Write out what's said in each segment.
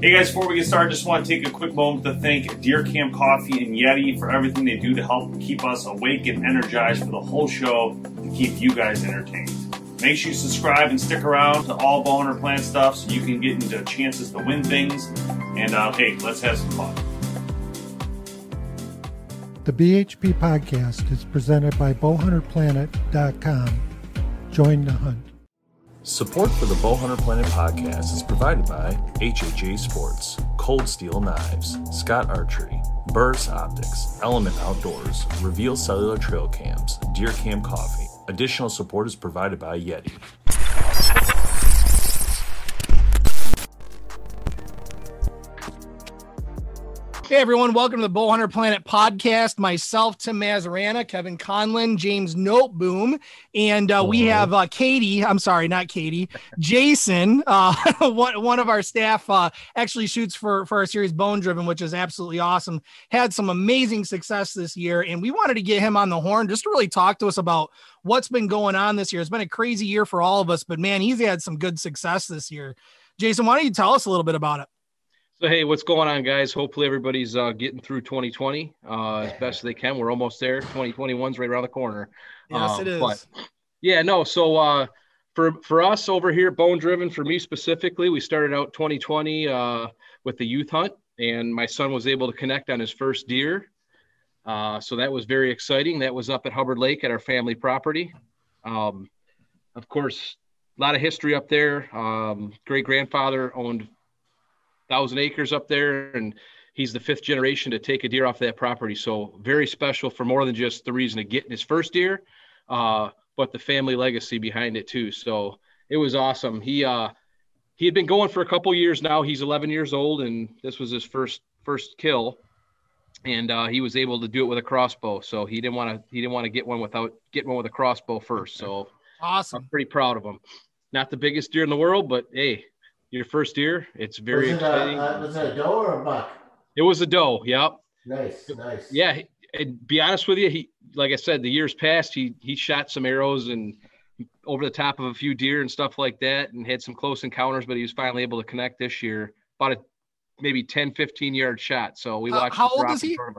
Hey guys, before we get started, just want to take a quick moment to thank Deer Camp Coffee and Yeti for everything they do to help keep us awake and energized for the whole show to keep you guys entertained. Make sure you subscribe and stick around to all Bowhunter Planet stuff so you can get into chances to win things. And uh, hey, let's have some fun. The BHP podcast is presented by bowhunterplanet.com. Join the hunt. Support for the Bowhunter Planet podcast is provided by HHA Sports, Cold Steel Knives, Scott Archery, Burris Optics, Element Outdoors, Reveal Cellular Trail Cams, Deer Camp Coffee. Additional support is provided by Yeti. Hey everyone, welcome to the Bowhunter Planet podcast. Myself, Tim Mazarana, Kevin Conlin, James Noteboom, and uh, we have uh, Katie. I'm sorry, not Katie. Jason, uh, one, one of our staff, uh, actually shoots for for our series Bone Driven, which is absolutely awesome. Had some amazing success this year, and we wanted to get him on the horn just to really talk to us about what's been going on this year. It's been a crazy year for all of us, but man, he's had some good success this year. Jason, why don't you tell us a little bit about it? So hey, what's going on, guys? Hopefully everybody's uh, getting through 2020 uh, as best they can. We're almost there. 2021's right around the corner. Yes, Um, it is. But yeah, no. So uh, for for us over here, Bone Driven, for me specifically, we started out 2020 uh, with the youth hunt, and my son was able to connect on his first deer. Uh, so that was very exciting. That was up at Hubbard Lake at our family property. Um, of course, a lot of history up there. Um, Great grandfather owned thousand acres up there, and he's the fifth generation to take a deer off that property. So very special for more than just the reason of getting his first deer, uh, but the family legacy behind it too. So it was awesome. He uh, he had been going for a couple years now. He's 11 years old, and this was his first first kill. And uh, he was able to do it with a crossbow. So he didn't want to he didn't want to get one without getting one with a crossbow first. So Awesome. I'm pretty proud of him. Not the biggest deer in the world, but hey, your first deer, it's very was it, exciting. a, uh, was it a doe or a buck? It was a doe. Yep. Nice, nice. Yeah. And be honest with you, he, like I said, the years past, he, he shot some arrows and over the top of a few deer and stuff like that and had some close encounters, but he was finally able to connect this year. About a maybe 10, 15 yard shot. So we Uh, watched. how it old is he? front.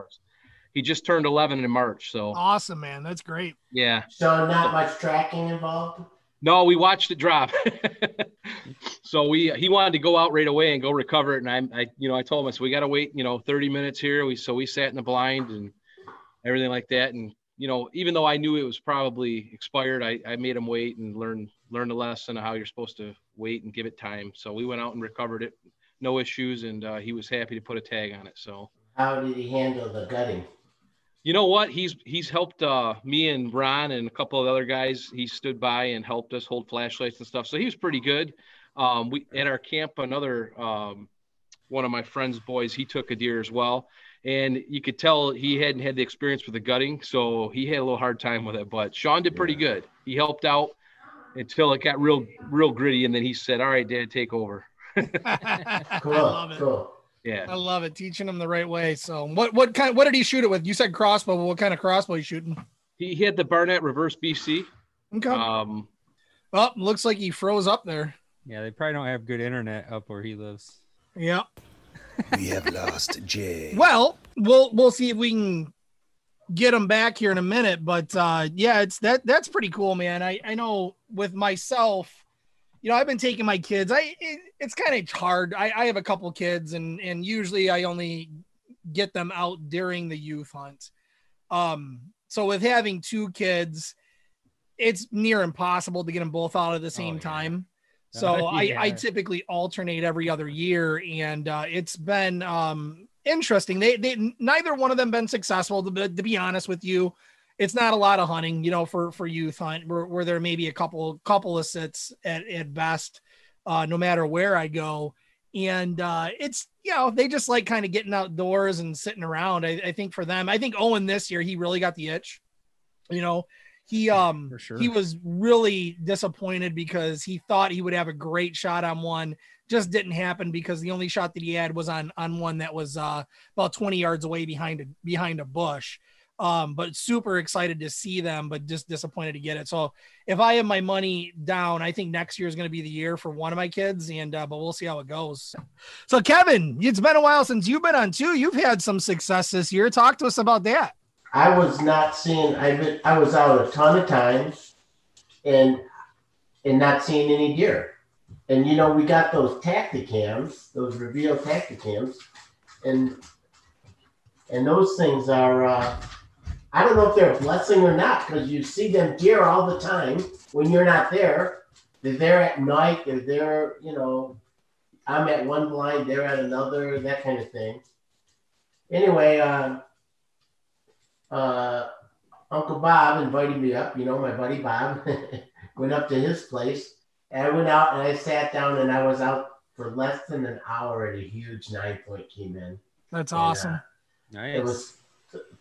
He just turned 11 in March. So Awesome, man. That's great. yeah. So not much tracking involved. No, we watched it drop. so we he wanted to go out right away and go recover it, and I, I you know I told him I said we got to wait you know 30 minutes here. We so we sat in the blind and everything like that, and you know even though I knew it was probably expired, I, I made him wait and learn learn the lesson of how you're supposed to wait and give it time. So we went out and recovered it, no issues, and uh, he was happy to put a tag on it. So How did he handle the gutting? You know what? He's he's helped uh, me and Ron and a couple of other guys. He stood by and helped us hold flashlights and stuff. So he was pretty good. Um, we at our camp, another um, one of my friend's boys, he took a deer as well, and you could tell he hadn't had the experience with the gutting, so he had a little hard time with it. But Sean did pretty good. He helped out until it got real real gritty, and then he said, "All right, Dad, take over." I Cool, love it. cool. Yeah. I love it. Teaching him the right way. So what what kind what did he shoot it with? You said crossbow, but what kind of crossbow you shooting? He had the Barnett reverse BC. Okay. Um, well, looks like he froze up there. Yeah, they probably don't have good internet up where he lives. Yeah. We have lost Jay. Well, we'll we'll see if we can get him back here in a minute. But uh yeah, it's that that's pretty cool, man. I I know with myself, you know, I've been taking my kids. I it, it's kind of hard. I, I have a couple kids, and and usually I only get them out during the youth hunt. Um, so with having two kids, it's near impossible to get them both out at the same yeah. time. So I. I typically alternate every other year, and uh, it's been um, interesting. They, they neither one of them been successful. To, to be honest with you, it's not a lot of hunting, you know, for for youth hunt where, where there may be a couple couple of sits at at best, uh, no matter where I go. And uh, it's you know they just like kind of getting outdoors and sitting around. I, I think for them, I think Owen this year he really got the itch. You know, he um sure. he was really disappointed because he thought he would have a great shot on one just didn't happen because the only shot that he had was on on one that was uh about 20 yards away behind a behind a bush um but super excited to see them but just disappointed to get it so if i have my money down i think next year is going to be the year for one of my kids and uh but we'll see how it goes so kevin it's been a while since you've been on too you've had some success this year talk to us about that I was not seeing. I I was out a ton of times, and and not seeing any deer. And you know we got those Tactacams, those reveal Tactacams, and and those things are. Uh, I don't know if they're a blessing or not because you see them deer all the time when you're not there. They're there at night. They're there. You know, I'm at one blind. They're at another. That kind of thing. Anyway. Uh, uh, Uncle Bob invited me up, you know, my buddy Bob went up to his place. And I went out and I sat down and I was out for less than an hour and a huge nine point came in. that's And, awesome uh, Nice. it was th-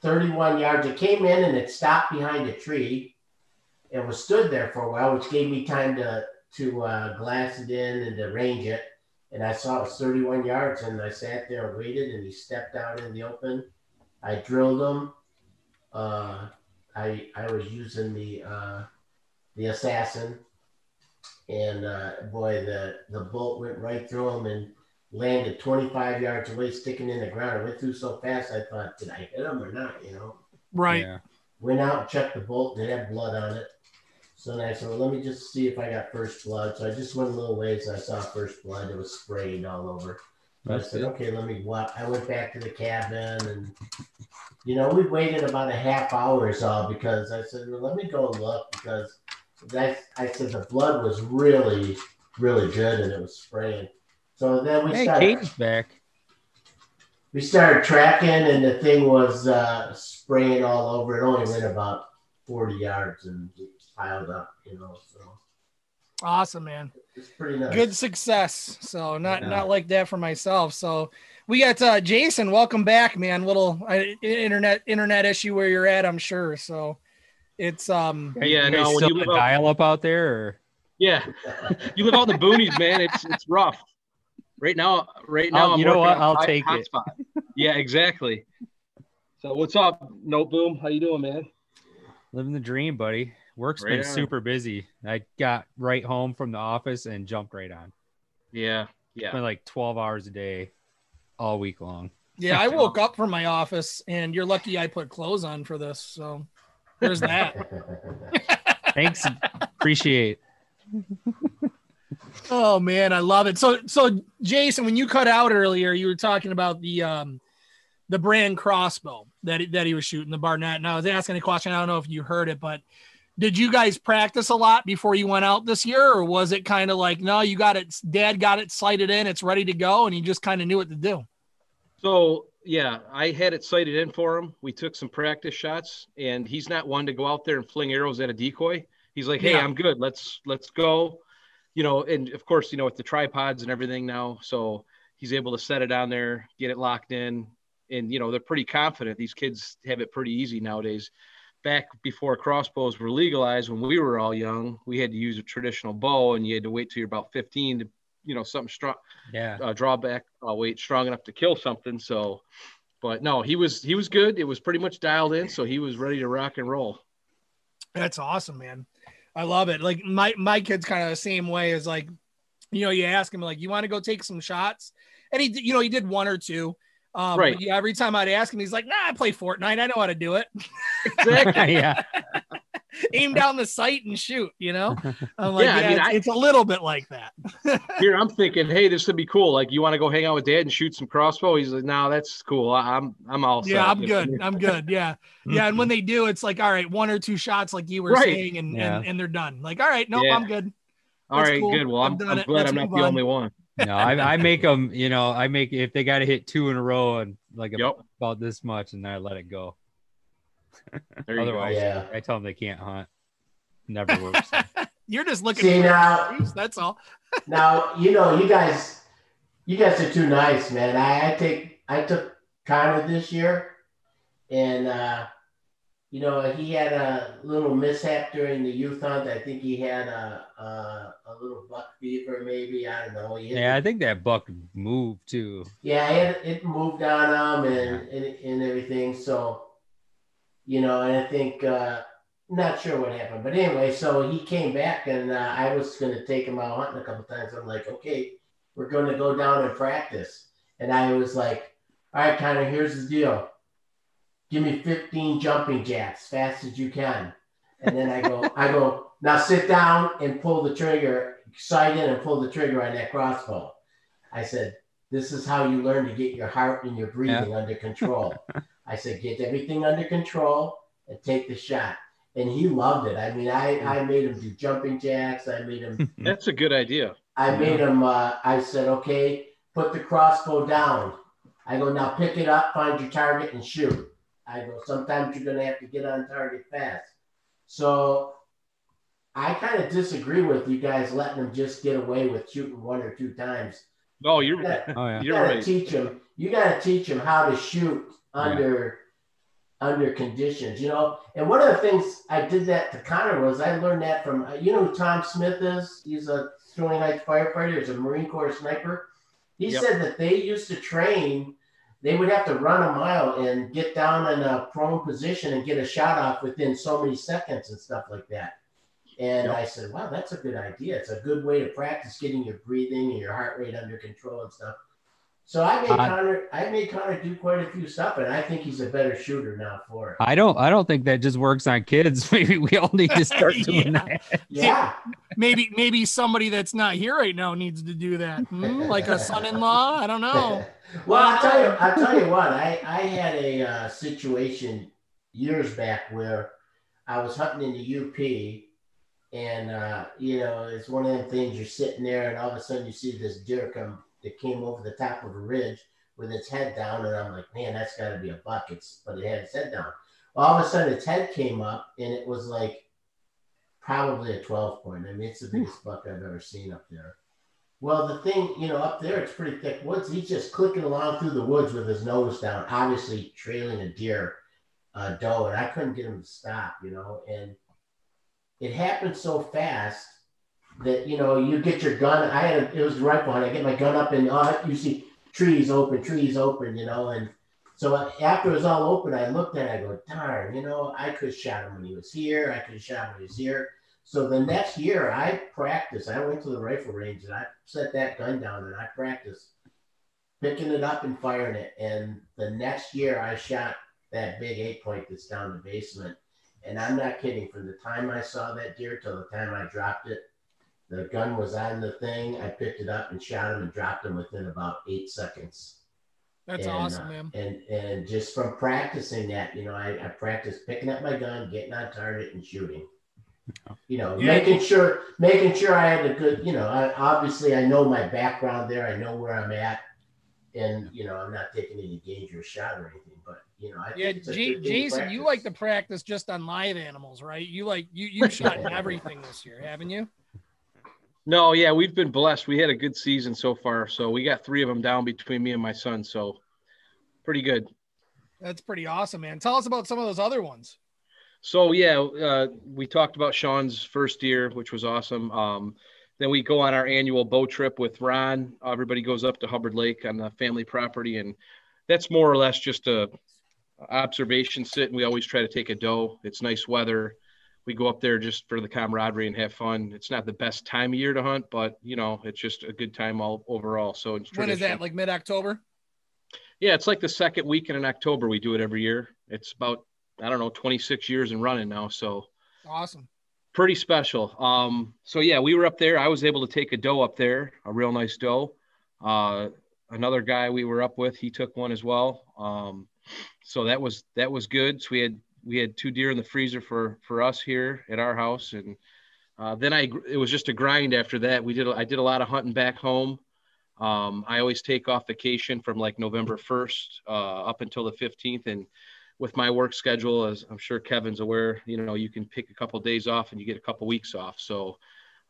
31 yards. It came in and it stopped behind a tree and was stood there for a while, which gave me time to, to uh, glass it in and to range it. And I saw it was 31 yards and I sat there and waited and he stepped out in the open. I drilled him. Uh, I I was using the uh, the assassin, and uh, boy, the the bolt went right through him and landed 25 yards away, sticking in the ground. It went through so fast, I thought, did I hit him or not? You know. right Yeah. Went out and checked the bolt, and it had blood on it. So then I said, well, let me just see if I got first blood. So I just went a little ways, and I saw first blood. It was sprayed all over. So I said, good. okay, let me walk. I went back to the cabin and, you know, we waited about a half hour or so because I said, well, let me go look because I, I said the blood was really, really good and it was spraying. So then we Hey, started, Katie's back. we started tracking and the thing was uh, spraying all over. It only went about 40 yards and it piled up, you know, so awesome man it's pretty nice. good success. So not Yeah. not like that for myself. So we got uh, Jason. Welcome back, man. Little uh, internet internet issue where you're at, I'm sure. So it's um Yeah, You no, when still you live dial up out there, or yeah, you live out in the boonies, man. It's it's rough. Right now, right now, I'll- I'm you know what? I'll take it. hotspot. Yeah, exactly. So what's up, Noteboom? How you doing, man? living the dream, buddy. Work's been on. super busy. I got right home from the office and jumped right on. Yeah, yeah. Spent like 12 hours a day all week long. yeah. I woke up from my office, and you're lucky I put clothes on for this. So there's that. Thanks. Appreciate. Oh man, I love it. So so Jason, when you cut out earlier, you were talking about the um the brand crossbow that he, that he was shooting the Barnett. And I was asking a question. I don't know if you heard it, but did you guys practice a lot before you went out this year, or was it kind of like no, you got it, Dad got it sighted in, it's ready to go, and you just kind of knew what to do? So yeah, I had it sighted in for him. We took some practice shots, and he's not one to go out there and fling arrows at a decoy. He's like, "Hey, Yeah. I'm good. Let's let's go." You know, and of course, you know, with the tripods and everything now, so he's able to set it on there, get it locked in, and you know, they're pretty confident. These kids have it pretty easy nowadays. Back before crossbows were legalized, when we were all young, we had to use a traditional bow, and you had to wait till you're about 15 to, you know, something strong Yeah. uh, drawback uh, weight strong enough to kill something. So, but no, he was he was good. It was pretty much dialed in, so he was ready to rock and roll. That's awesome, man. I love it. Like my my kid's kind of the same way as like, you know, you ask him like, you want to go take some shots, and he, you know, he did one or two. Um, Right. but yeah, every time I'd ask him, he's like, "Nah, I play Fortnite. I know how to do it." Exactly. yeah. aim down the sight and shoot. You know, I'm like, Yeah, yeah, I mean, it's, I- it's a little bit like that. Here I'm thinking, hey, this would be cool. Like, you want to go hang out with Dad and shoot some crossbow? He's like, no, that's cool. I, I'm I'm all set. yeah, I'm good. I'm good. Yeah, yeah. And when they do, it's like, all right, one or two shots, like you were Right. saying, and, Yeah. and and they're done. Like, all right, nope, Yeah. I'm good. All That's right, cool. good. Well, I've I'm, done I'm glad I'm not the on. only one. No, I, I make them. You know, I make if they got to hit two in a row and like Yep. about this much, and I let it go. There you go. Otherwise, Yeah. I tell them they can't hunt. Never works. You're just looking See for now, excuse, That's all. now you know you guys, you guys are too nice, man. I, I take I took Connor this year, and uh, you know he had a little mishap during the youth hunt. I think he had a a, a little buck fever, maybe I don't know. Yeah, I think that buck moved too. Yeah, it, it moved on him and, and and everything. So, you know, and I think uh, not sure what happened, but anyway, so he came back and uh, I was going to take him out hunting a couple times. I'm like, okay, we're going to go down and practice, and I was like, all right, Connor, here's the deal. Give me 15 jumping jacks, fast as you can. And then I go, I go, now sit down and pull the trigger, sight in and pull the trigger on that crossbow. I said, this is how you learn to get your heart and your breathing under control. I said, get everything under control and take the shot. And he loved it. I mean, I, I made him do jumping jacks. I made him, That's a good idea. I made him, uh, I said, okay, put the crossbow down. I go, now pick it up, find your target and shoot. I go, sometimes you're going to have to get on target fast. So I kind of disagree with you guys letting them just get away with shooting one or two times. No, you're Yeah. Oh yeah. You you're gotta right. teach them. You gotta teach them how to shoot under under conditions. You know, and one of the things I did that to Connor was I learned that from uh, you know who Tom Smith is. He's a Sterling Heights firefighter. He's a Marine Corps sniper. He Yep. said that they used to train. They would have to run a mile and get down in a prone position and get a shot off within so many seconds and stuff like that. And Yep. I said, wow, that's a good idea. It's a good way to practice getting your breathing and your heart rate under control and stuff. So I made I- Connor, I made Connor do quite a few stuff, and I think he's a better shooter now for it. I don't. I don't think that just works on kids. Maybe we all need to start doing Yeah. that. Yeah, Maybe maybe somebody that's not here right now needs to do that. Hmm? Like a son-in-law. I don't know. well, I'll tell you, I'll tell you what. I I had a uh, situation years back where I was hunting in the UP, and uh, you know, it's one of them things. You're sitting there, and all of a sudden you see this deer come that came over the top of a ridge with its head down, and I'm like, man, that's got to be a buck. It's but it had its head down. Well, All of a sudden, its head came up, and it was like probably a 12 point. I mean, it's the biggest buck I've ever seen up there. Well, the thing, you know, up there, it's pretty thick woods. He's just clicking along through the woods with his nose down, obviously trailing a deer, uh, doe, and I couldn't get him to stop, you know. And it happened so fast that you know you get your gun. I had a, it was a rifle. I get my gun up and uh, you see trees open, trees open, you know. And so after it was all open, I looked at it. I go, darn, you know, I could have shot him when he was here. I could have shot him when he was here. So the next year, I practiced. I went to the rifle range and I set that gun down and I practiced picking it up and firing it. And the next year, I shot that big eight point that's down the basement. And I'm not kidding. From the time I saw that deer till the time I dropped it, the gun was on the thing. I picked it up and shot him and dropped him within about eight seconds. That's And, awesome, uh, man. And and just from practicing that, you know, I, I practiced picking up my gun, getting on target, and shooting. You know, Yeah. making sure making sure I had a good, you know, I, obviously I know my background there. I know where I'm at, and you know, I'm not taking any dangerous shot or anything. But you know, I Yeah, think it's a J- good thing to Jason, you like to practice just on live animals, right? You like you you shot everything this year, haven't you? No, yeah, we've been blessed. We had a good season so far. So we got three of them down between me and my son. So pretty good. That's pretty awesome, man. Tell us about some of those other ones. So yeah, uh, we talked about Sean's first year, which was awesome. Um, then we go on our annual bow trip with Ron. Everybody goes up to Hubbard Lake on the family property, and that's more or less just a observation sit. And we always try to take a doe. It's nice weather. We go up there just for the camaraderie and have fun. It's not the best time of year to hunt, but you know, it's just a good time all overall. So it's When is that? Like mid October? Yeah, it's like the second weekend in October. We do it every year. It's about I don't know 26 years and running now. So Awesome. Pretty special. Um, so yeah, we were up there. I was able to take a doe up there, a real nice doe. Uh, another guy we were up with, he took one as well. Um, so that was that was good. So we had we had two deer in the freezer for for us here at our house, and uh, then I it was just a grind after that. We did I did a lot of hunting back home. Um, I always take off vacation from like November 1st uh, up until the 15th, and with my work schedule, as I'm sure Kevin's aware, you know, you can pick a couple of days off and you get a couple of weeks off. So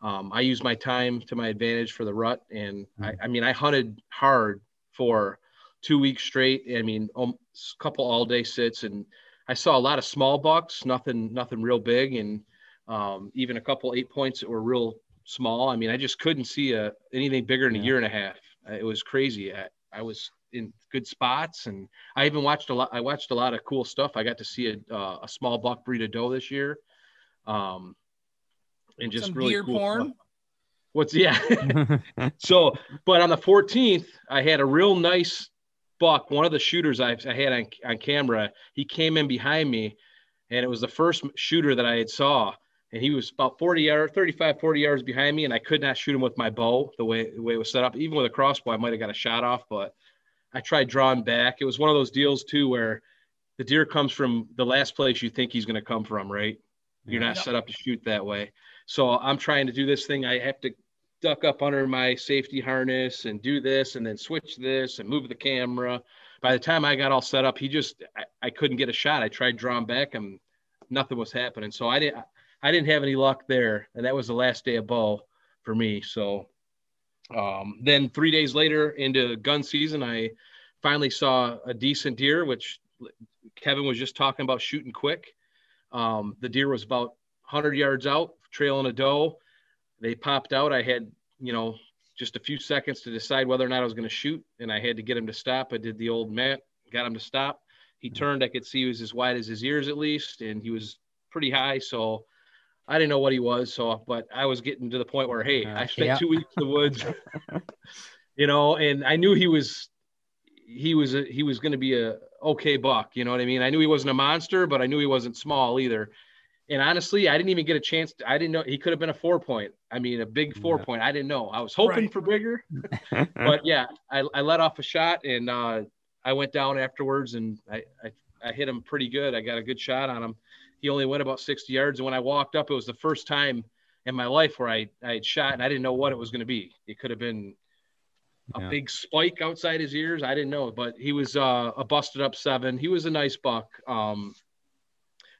um, I use my time to my advantage for the rut. And I, I, mean, I hunted hard for two weeks straight. I mean, um, a couple all day sits and I saw a lot of small bucks, nothing, nothing real big. And um, even a couple eight points that were real small. I mean, I just couldn't see a, anything bigger in a year and a half. It was crazy. I, I was in good spots, and I even watched a lot. I watched a lot of cool stuff. I got to see a, uh, a small buck breed a doe this year, um, and just Some really deer cool porn. stuff. What's yeah? so, but on the 14th, I had a real nice buck. One of the shooters I, I had on, on camera, he came in behind me, and it was the first shooter that I had saw. And he was about 40 yards, 35, 40 yards behind me, and I could not shoot him with my bow the way the way it was set up. Even with a crossbow, I might have got a shot off, but I tried drawing back. It was one of those deals too where the deer comes from the last place you think he's going to come from, right? You're not set up to shoot that way. So I'm trying to do this thing. I have to duck up under my safety harness and do this and then switch this and move the camera. By the time I got all set up, he just I, I couldn't get a shot. I tried drawing back and nothing was happening. So I didn't I didn't have any luck there. And that was the last day of bow for me. So um, then three days later into gun season, I finally saw a decent deer, which Kevin was just talking about shooting quick. Um, the deer was about 100 yards out, trailing a doe. They popped out. I had, you know, just a few seconds to decide whether or not I was going to shoot, and I had to get him to stop. I did the old Matt, got him to stop. He mm-hmm. turned. I could see he was as wide as his ears at least, and he was pretty high. So I didn't know what he was. So, but I was getting to the point where, hey, I uh, spent yeah. two weeks in the woods, you know, and I knew he was, he was, a, he was going to be a okay buck. You know what I mean? I knew he wasn't a monster, but I knew he wasn't small either. And honestly, I didn't even get a chance. To, I didn't know he could have been a four point. I mean, a big four Yeah. point. I didn't know. I was hoping Right. for bigger, but yeah, I, I let off a shot and uh, I went down afterwards and I, I, I hit him pretty good. I got a good shot on him. He only went about 60 yards. And when I walked up, it was the first time in my life where I, I had shot and I didn't know what it was going to be. It could have been a Yeah. big spike outside his ears. I didn't know, but he was uh, a busted up seven. He was a nice buck. Um,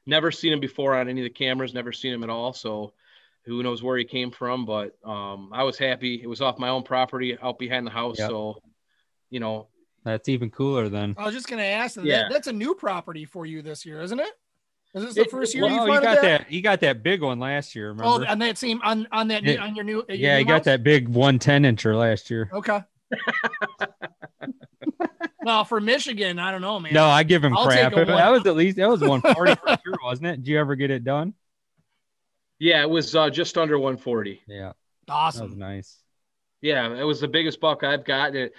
never seen him before on any of the cameras, never seen him at all. So who knows where he came from, but um, I was happy. It was off my own property out behind the house. Yep. So, you know, That's even cooler than. I was just gonna ask that. Yeah. That's a new property for you this year, isn't it? Is this the It- first year Well, you Oh, you got that? that. You got that big one last year. Remember? Oh, on that same on on that new, on your new your yeah, new you got that big 110 incher last year. Okay. well, for Michigan, I don't know, man. No, I give him I'll crap. That was at least that was 140 for sure, wasn't it? Did you ever get it done? yeah, it was uh, just under 140. Yeah, that was awesome. nice. Yeah, it was the biggest buck I've got. It,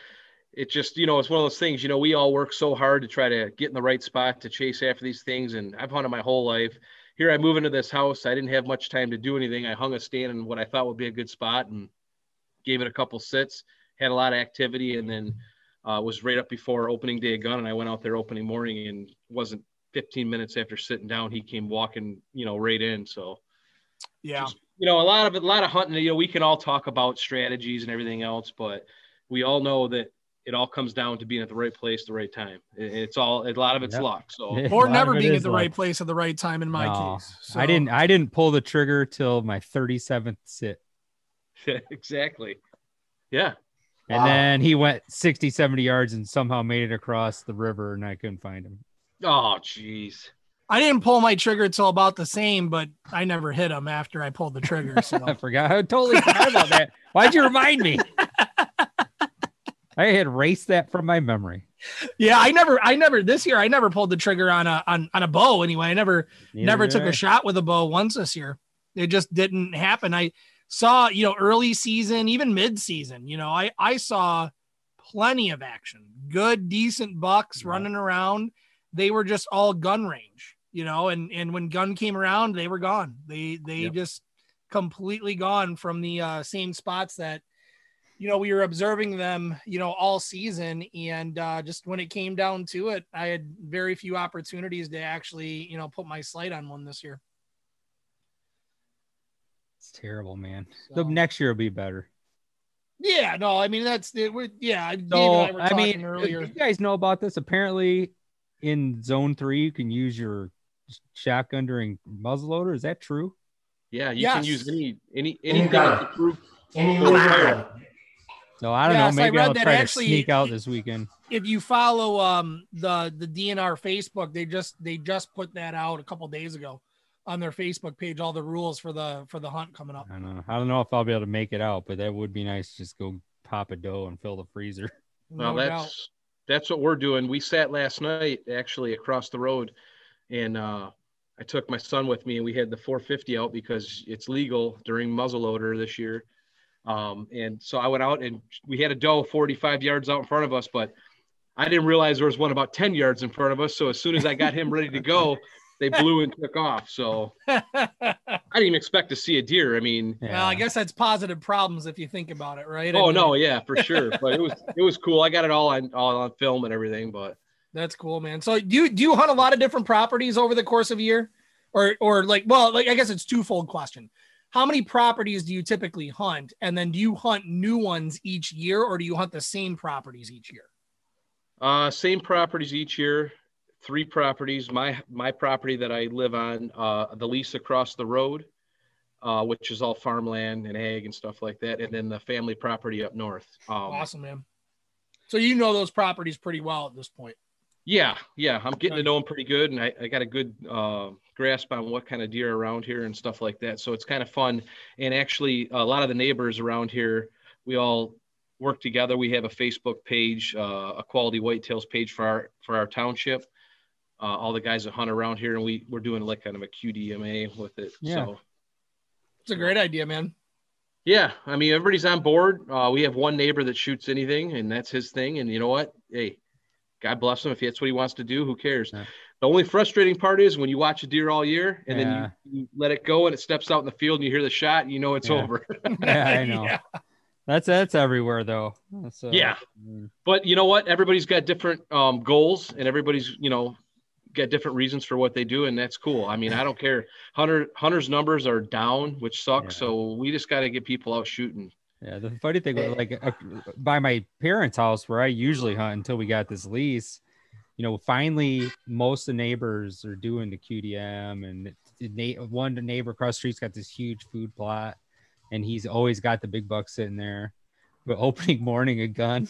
it just, you know, it's one of those things, you know, we all work so hard to try to get in the right spot to chase after these things. And I've hunted my whole life. Here I move into this house. I didn't have much time to do anything. I hung a stand in what I thought would be a good spot and gave it a couple sits, had a lot of activity, and then uh, was right up before opening day of gun. And I went out there opening morning and wasn't 15 minutes after sitting down, he came walking, you know, right in. So, Yeah. just, you know, a lot of a lot of hunting, you know, we can all talk about strategies and everything else, but we all know that it all comes down to being at the right place, the right time. It's all, a lot of it's Yep. luck. So, A Or never being at the luck. right place at the right time in my No, case. So, I didn't. I didn't pull the trigger till my 37th sit, exactly. Yeah. And Wow. then he went 60, 70 yards and somehow made it across the river, and I couldn't find him. Oh, jeez. I didn't pull my trigger till about the same, but I never hit him after I pulled the trigger. So I forgot. I totally forgot about that. Why'd you remind me? I had erased that from my memory. yeah, I never, I never this year I never pulled the trigger on a on, on a bow anyway. I never Neither never took I. a shot with a bow once this year. It just didn't happen. I saw, you know, early season, even mid season, you know, I, I saw plenty of action, good, decent bucks Yeah. running around. They were just all gun range. you know, and and when gun came around, they were gone. They they Yep. just completely gone from the uh, same spots that you know we were observing them, you know, all season. And uh, just when it came down to it, I had very few opportunities to actually, you know, put my sight on one this year. It's terrible, man. So- The next year will be better. Yeah, no, I mean that's it. We're, yeah, Dave So and I were I mean, earlier. you guys know about this? Apparently, in Zone Three, you can use your shotgun during muzzleloader. Is that true? Yeah, you Yes. can use any any anything gun. that's approved. Any Oh, gun. No, I don't Yes, I know. Maybe read I'll that try actually- to sneak out this weekend. if you follow um the the DNR Facebook, they just they just put that out a couple days ago on their Facebook page. All the rules for the for the hunt coming up. I don't know. I don't know if I'll be able to make it out, but that would be nice. Just go pop a doe and fill the freezer. Well, that's doubt. that's what we're doing. We sat last night actually across the road, and uh, I took my son with me, and we had the 450 out because it's legal during muzzleloader this year. Um, and so I went out and we had a doe 45 yards out in front of us, but I didn't realize there was one about 10 yards in front of us. So as soon as I got him ready to go, they blew and took off. So I didn't even expect to see a deer. I mean, Well, I guess that's positive problems if you think about it, right? I oh mean, no, yeah, for sure. But it was it was cool. I got it all on all on film and everything. But That's cool, man. So do you do you hunt a lot of different properties over the course of a year? Or or like well, like I guess it's twofold question. How many properties do you typically hunt? And then do you hunt new ones each year or do you hunt the same properties each year? Uh, same properties each year, three properties. My my property that I live on, uh, the lease across the road, uh, which is all farmland and ag and stuff like that, and then the family property up north. Um, awesome, man. So you know those properties pretty well at this point. Yeah, yeah, I'm getting to know them pretty good, and I, I got a good uh, grasp on what kind of deer are around here and stuff like that. So it's kind of fun. And actually, a lot of the neighbors around here, we all work together. We have a Facebook page, uh, a quality whitetails page for our for our township. Uh, all the guys that hunt around here, and we we're doing like kind of a QDMA with it. Yeah. So It's a great idea, man. yeah, I mean everybody's on board. Uh, we have one neighbor that shoots anything, and that's his thing. And you know what? Hey, God bless him. If that's what he wants to do, who cares? The only frustrating part is when you watch a deer all year and Yeah. then you, you let it go and it steps out in the field and you hear the shot, you know it's Yeah. over. Yeah, I know. That's that's everywhere though. So, Yeah. mm, but you know what? Everybody's got different um, goals and everybody's, you know, got different reasons for what they do, and that's cool. I mean, I don't care. Hunter Hunter's numbers are down, which sucks. So we just got to get people out shooting. Yeah, the funny thing was like uh, by my parents' house where I usually hunt until we got this lease, you know, finally most of the neighbors are doing the QDM and the na- one neighbor across the street's got this huge food plot and he's always got the big buck sitting there. But opening morning a gun,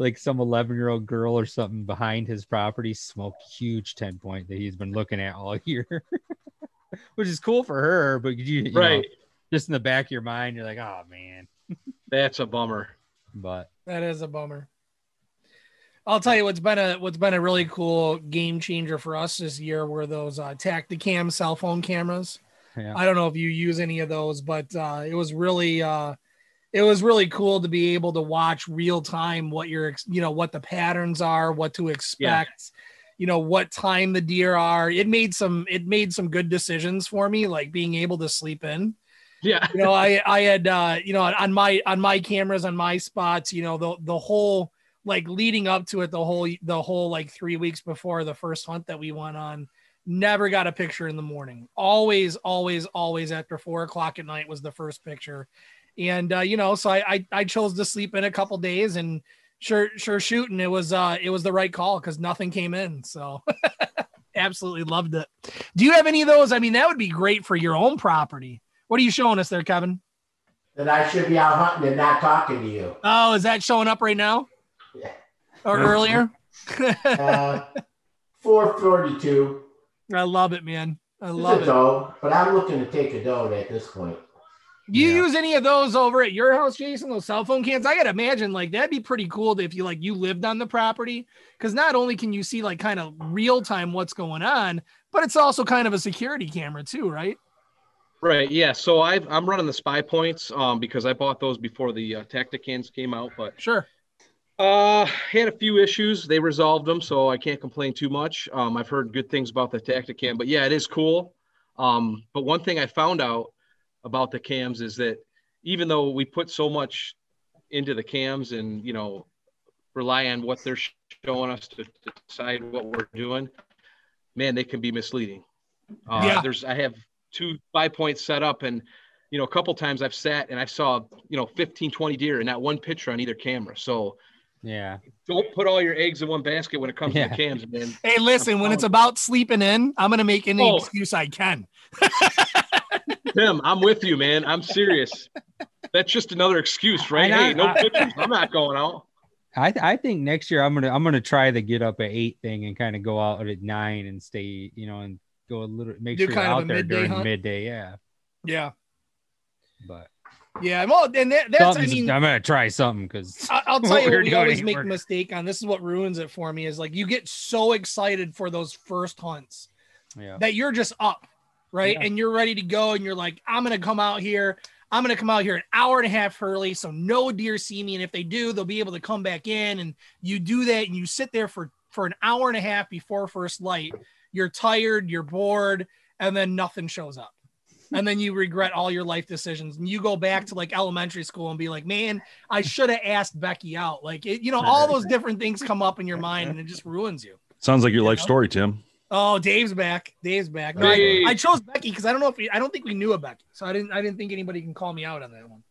like some 11 year old girl or something behind his property smoked huge 10 point that he's been looking at all year, which is cool for her. But you, you know, Right. just in the back of your mind, you're like, oh man. That's a bummer. But That is a bummer. I'll tell you what's been a what's been a really cool game changer for us this year were those uh, Tactacam cell phone cameras. yeah. I don't know if you use any of those, but uh, it was really uh, it was really cool to be able to watch real time what your you know what the patterns are, what to expect, you know what time the deer are. It made some it made some good decisions for me, like being able to sleep in. Yeah. You know, I I had uh, you know on my on my cameras on my spots, you know the the whole like leading up to it the whole the whole like three weeks before the first hunt that we went on never got a picture in the morning always always always after four o'clock at night was the first picture and uh, you know so I, I i chose to sleep in a couple days and sure sure shooting it was uh it was the right call because nothing came in. So absolutely loved it. Do you have any of those? I mean that would be great for your own property. What are you showing us there kevin? That I should be out hunting and not talking to you. oh is that showing up right now? Yeah. or earlier? Uh, 442. i love it man. I love it. doe, but I'm looking to take a doe at this point. Do you use any of those over at your house, Jason? Those cell phone cans? I gotta imagine like that'd be pretty cool if you like you lived on the property because not only can you see like kind of real time what's going on, but it's also kind of a security camera too, right? Right. Yeah. So I've, I'm running the Spypoints um, because I bought those before the uh, Tactacams came out. But sure. Uh, had a few issues. They resolved them, so I can't complain too much. Um, I've heard good things about the Tactacam, but yeah, it is cool. Um, but one thing I found out about the cams is that even though we put so much into the cams and you know rely on what they're showing us to, to decide what we're doing, man, they can be misleading. Uh, Yeah. There's I have two Spypoints set up and you know a couple times I've sat and I saw you know 15 20 deer and not one picture on either camera. So Yeah. don't put all your eggs in one basket when it comes to Yeah. the cams, man. Hey, listen, when it's about sleeping in, I'm gonna make any Oh. excuse I can. Tim, I'm with you, man. I'm serious. That's just another excuse, right? I- hey, no I- pictures. I'm not going out. I I think next year I'm gonna I'm gonna try the get up at eight thing and kind of go out at nine and stay, you know, and go a little make Do sure kind you're of out there midday during hunt? midday. Yeah. Yeah, But yeah. Well, and that, that's I mean, I'm gonna try something because I- I'll tell you we're what we always ain't make a mistake on. This is what ruins it for me. Is like you get so excited for those first hunts yeah. that you're just up, right? Yeah. And you're ready to go, and you're like, I'm gonna come out here. I'm gonna come out here an hour and a half early, so no deer see me. And if they do, they'll be able to come back in. And you do that, and you sit there for for an hour and a half before first light. You're tired, you're bored, and then nothing shows up. And then you regret all your life decisions, and you go back to like elementary school and be like, "Man, I should have asked Becky out." Like, it, you know, all those different things come up in your mind, and it just ruins you. Sounds like your life know? story, Tim. Oh, Dave's back. Dave's back. No, Hey. I, I chose Becky because I don't know if we, I don't think we knew a Becky, so I didn't I didn't think anybody can call me out on that one.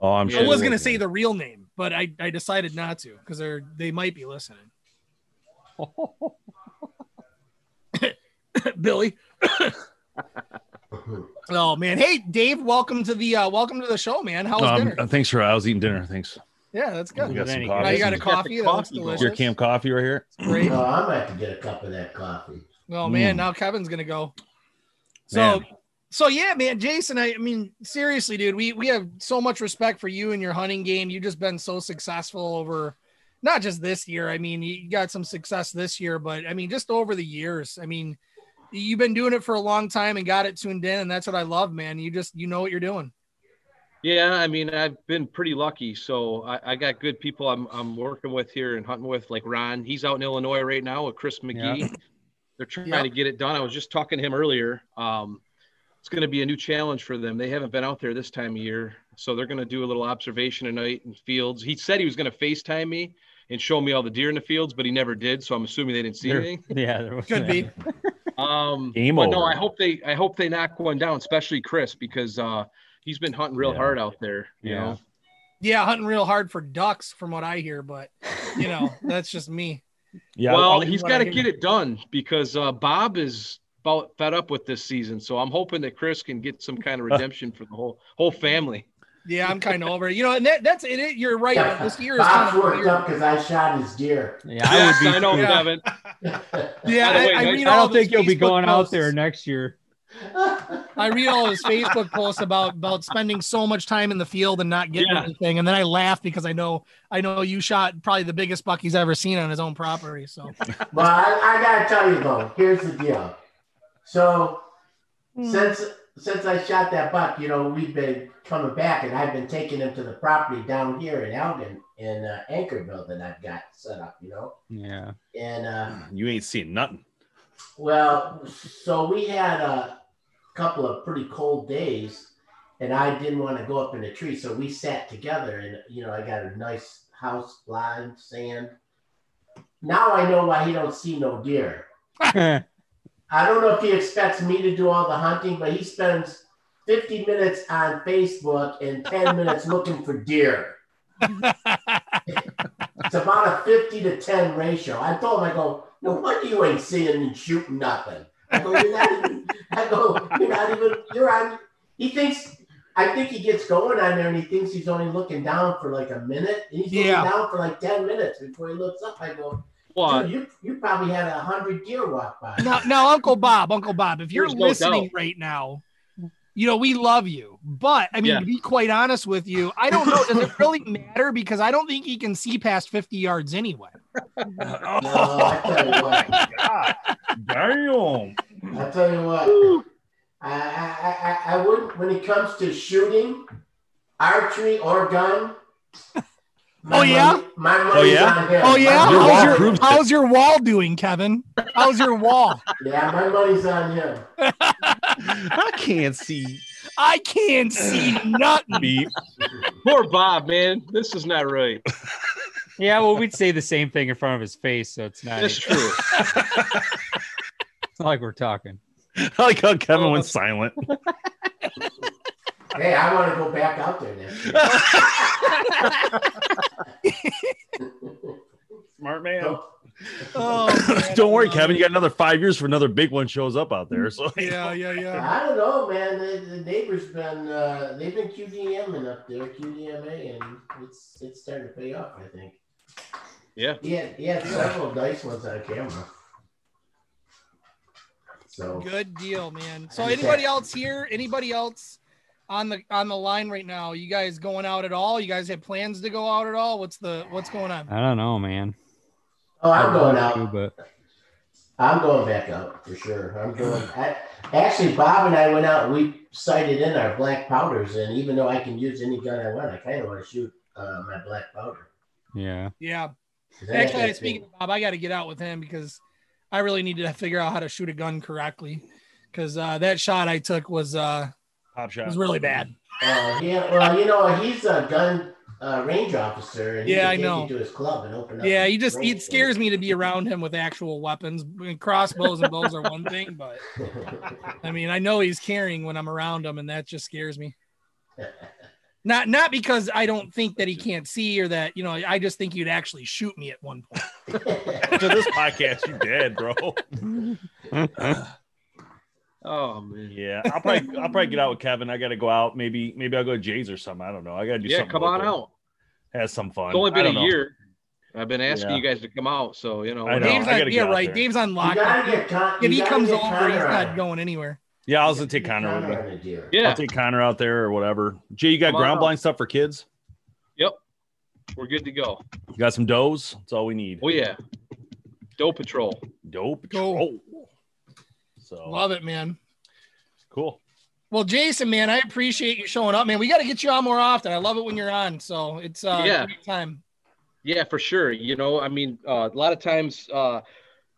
Oh, I'm sure. I was gonna say the real name, but I, I decided not to because they're they might be listening. Billy. oh man, hey Dave, welcome to the uh, welcome to the show, man. How was Um, dinner? thanks for. I was eating dinner. Thanks. Yeah, that's good. We got some Any- coffee. Now you got a Got the coffee. That looks delicious. Deer Camp coffee right here. Great. No, I might have to get a cup of that coffee. Oh man, Mm. now Kevin's gonna go. So Man. so yeah, man, Jason, I, I mean, seriously, dude, we we have so much respect for you and your hunting game. You've just been so successful over not just this year. I mean, you got some success this year, but I mean, just over the years. I mean, you've been doing it for a long time and got it tuned in, and that's what I love, man. You just you know what you're doing. Yeah, I mean, I've been pretty lucky. So I, I got good people I'm, I'm working with here and hunting with, like Ron. He's out in Illinois right now with Chris McGee. They're trying Yep. to get it done. I was just talking to him earlier. Um, it's going to be a new challenge for them. They haven't been out there this time of year. So they're going to do a little observation tonight in fields. He said he was going to FaceTime me and show me all the deer in the fields, but he never did. So I'm assuming they didn't see There- anything. yeah, there was Could be. Um, Game but no. I hope they, I hope they knock one down, especially Chris, because uh, he's been hunting real Yeah. hard out there. You Yeah. know, Yeah, hunting real hard for ducks, from what I hear, but you know, that's just me. Yeah. well, he's got to get it done because uh, Bob is about fed up with this season. So I'm hoping that Chris can get some kind of redemption for the whole whole family. Yeah, I'm kind of over it. You know, and that, that's it. it- You're right. This year is Bob's kind of worked weird. up because I shot his deer. Yeah, I would be. I know, Yeah. Kevin. Yeah, I, way, I nice- read I don't think you'll be Facebook going out there next year. I read all his Facebook posts about about spending so much time in the field and not getting Yeah. anything, and then I laugh because I know I know you shot probably the biggest buck he's ever seen on his own property. So Well, I, I gotta tell you though, here's the deal. So since since I shot that buck, you know, we've been coming back, and I've been taking him to the property down here in Elgin in uh, Anchorville that I've got set up, you know, Yeah. and uh, You ain't seen nothing. well, so we had a couple of pretty cold days, and I didn't want to go up in the tree, so we sat together, and you know, I got a nice house, blind, sand. Now I know why he don't see no deer. I don't know if he expects me to do all the hunting, but he spends 50 minutes on Facebook and 10 minutes looking for deer. It's about a 50 to 10 ratio. I told him, I go, no wonder you ain't seeing and shooting nothing. I go, you're not even, I go, you're not even, you're on, he thinks, I think he gets going on there and he thinks he's only looking down for like a minute. And he's looking Yeah. down for like 10 minutes before he looks up. I go, What? dude, you, you probably had a hundred deer walk by. now, now, Uncle Bob, Uncle Bob, if you're There's listening doubt. right now, you know we love you, but I mean Yeah. to be quite honest with you, I don't know. Does it really matter? Because I don't think he can see past 50 yards anyway. No, I tell you what. Damn. I tell you what, I, I, I, I wouldn't, when it comes to shooting, archery or gun, oh, My Oh, yeah? money- my money's Oh, yeah? on him. Oh yeah, Your how's your, how's your wall doing, Kevin? How's your wall? Yeah, my money's on him. I can't see. I can't see nothing. Beep. Poor Bob, man. This is not right. Yeah, well, we'd say the same thing in front of his face, so it's not. That's It's true. not like we're talking. I like how Kevin went oh. silent. Hey, I want to go back out there next. Smart man. Oh, man. Don't worry, Kevin. You got another five years for another big one shows up out there. So Yeah, yeah, yeah. I don't know, man. The, the neighbors been uh, they've been QDMing up there, QDMA, and it's it's starting to pay off. I think. Yeah. He had he had several nice ones on camera. So Good deal, man. So anybody else here? Anybody else on the on the line right now? You guys going out at all? You guys have plans to go out at all? What's the what's going on? I don't know, man. oh, I'm going I do, out. but I'm going back out for sure. I'm going. I, actually, Bob and I went out. and We sighted in our black powders, and even though I can use any gun I want, I kind of want to shoot uh, my black powder. yeah, Yeah. Actually, that speaking of Bob, I got to get out with him because I really need to figure out how to shoot a gun correctly. Because uh, that shot I took was uh pop shot. was really bad. Uh, yeah, well, you know, he's a gun uh, range officer, and Yeah, I know. to his club and open up. Yeah, he just it scares me to be around him with actual weapons. I mean, crossbows and bows are one thing, but I mean, I know he's carrying when I'm around him, and that just scares me. Not not because I don't think that he can't see or that you know I just think you'd actually shoot me at one point. After this podcast, you dead, bro. Oh man. Yeah, I'll probably I'll probably get out with Kevin. I got to go out. Maybe maybe I'll go to Jay's or something. I don't know. I got to do Yeah, something. come on out. Have some fun. It's only been a know. year. I've been asking Yeah. you guys to come out, so you know. I know. Dave's I on, yeah, right. there. Dave's on You lock. gotta get Con- If he comes get over, Connor he's not it. going anywhere. Yeah, I was You gonna take gotta Connor get with me. on the deer. Yeah. I'll take Connor out there or whatever. Jay, you got Come ground blind stuff for kids? Yep. We're good to go. You got some does? That's all we need. Oh yeah. Doe Patrol. Dope. Go. Troll. So Love it, man. cool. Well, Jason, man, I appreciate you showing up, man. We got to get you on more often. I love it when you're on. So it's uh, Yeah. great time. Yeah, for sure. You know, I mean, uh, a lot of times uh,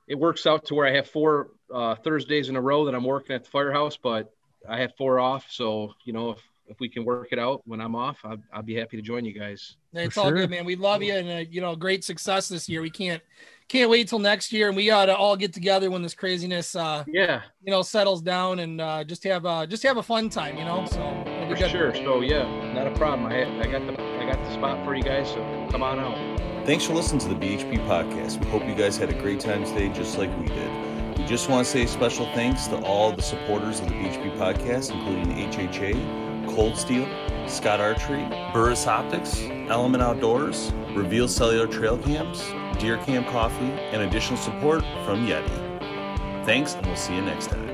it works out to where I have four uh, Thursdays in a row that I'm working at the firehouse, but I have four off. So, you know, if, if we can work it out when I'm off, I'd, I'd be happy to join you guys. It's For all good, man. We love you, and uh, you know, great success this year. We can't can't wait till next year, and we ought to all get together when this craziness, uh, Yeah, you know, settles down, and uh, just have uh, just have a fun time, you know. So for good. sure. So, yeah, not a problem. I, I got the I got the spot for you guys, so come on out. Thanks for listening to the BHP podcast. We hope you guys had a great time today, just like we did. Just want to say special thanks to all the supporters of the BHP podcast, including HHA, Cold Steel, Scott Archery, Burris Optics, Element Outdoors, Reveal Cellular Trail Cams, Deer Camp Coffee, and additional support from Yeti. Thanks, and we'll see you next time.